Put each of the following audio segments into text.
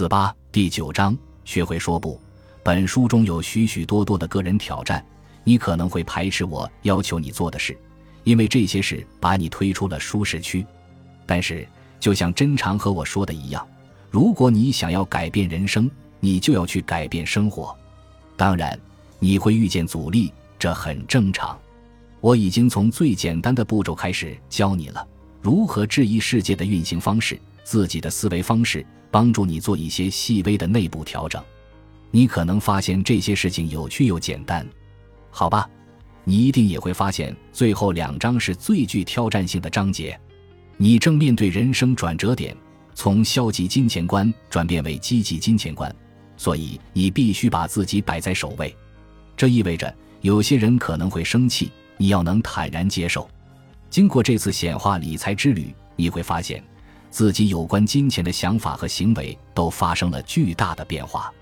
四八第九章，学会说不。本书中有许许多多的个人挑战，你可能会排斥我要求你做的事，因为这些事把你推出了舒适区。但是，就像珍常和我说的一样，如果你想要改变人生，你就要去改变生活。当然，你会遇见阻力，这很正常。我已经从最简单的步骤开始教你了，如何质疑世界的运行方式、自己的思维方式。帮助你做一些细微的内部调整，你可能发现这些事情有趣又简单，好吧？你一定也会发现最后两章是最具挑战性的章节。你正面对人生转折点，从消极金钱观转变为积极金钱观，所以你必须把自己摆在首位。这意味着有些人可能会生气，你要能坦然接受。经过这次显化理财之旅，你会发现。自己有关金钱的想法和行为都发生了巨大的变化。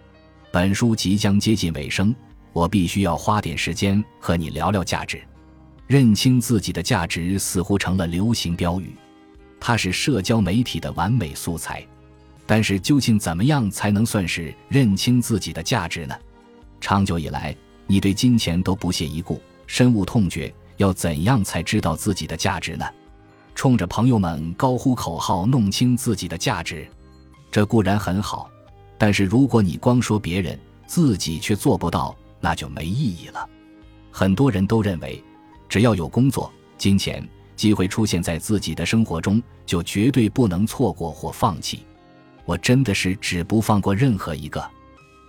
本书即将接近尾声，我必须要花点时间和你聊聊价值。认清自己的价值似乎成了流行标语，它是社交媒体的完美素材。但是，究竟怎么样才能算是认清自己的价值呢？长久以来，你对金钱都不屑一顾，深恶痛绝。要怎样才知道自己的价值呢？冲着朋友们高呼口号，弄清自己的价值，这固然很好，但是如果你光说别人，自己却做不到，那就没意义了。很多人都认为，只要有工作、金钱、机会出现在自己的生活中，就绝对不能错过或放弃。我真的是只不放过任何一个。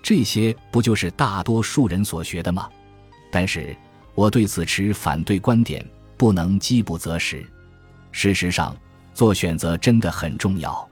这些不就是大多数人所学的吗？但是我对此持反对观点，不能饥不择食。事实上，做选择真的很重要。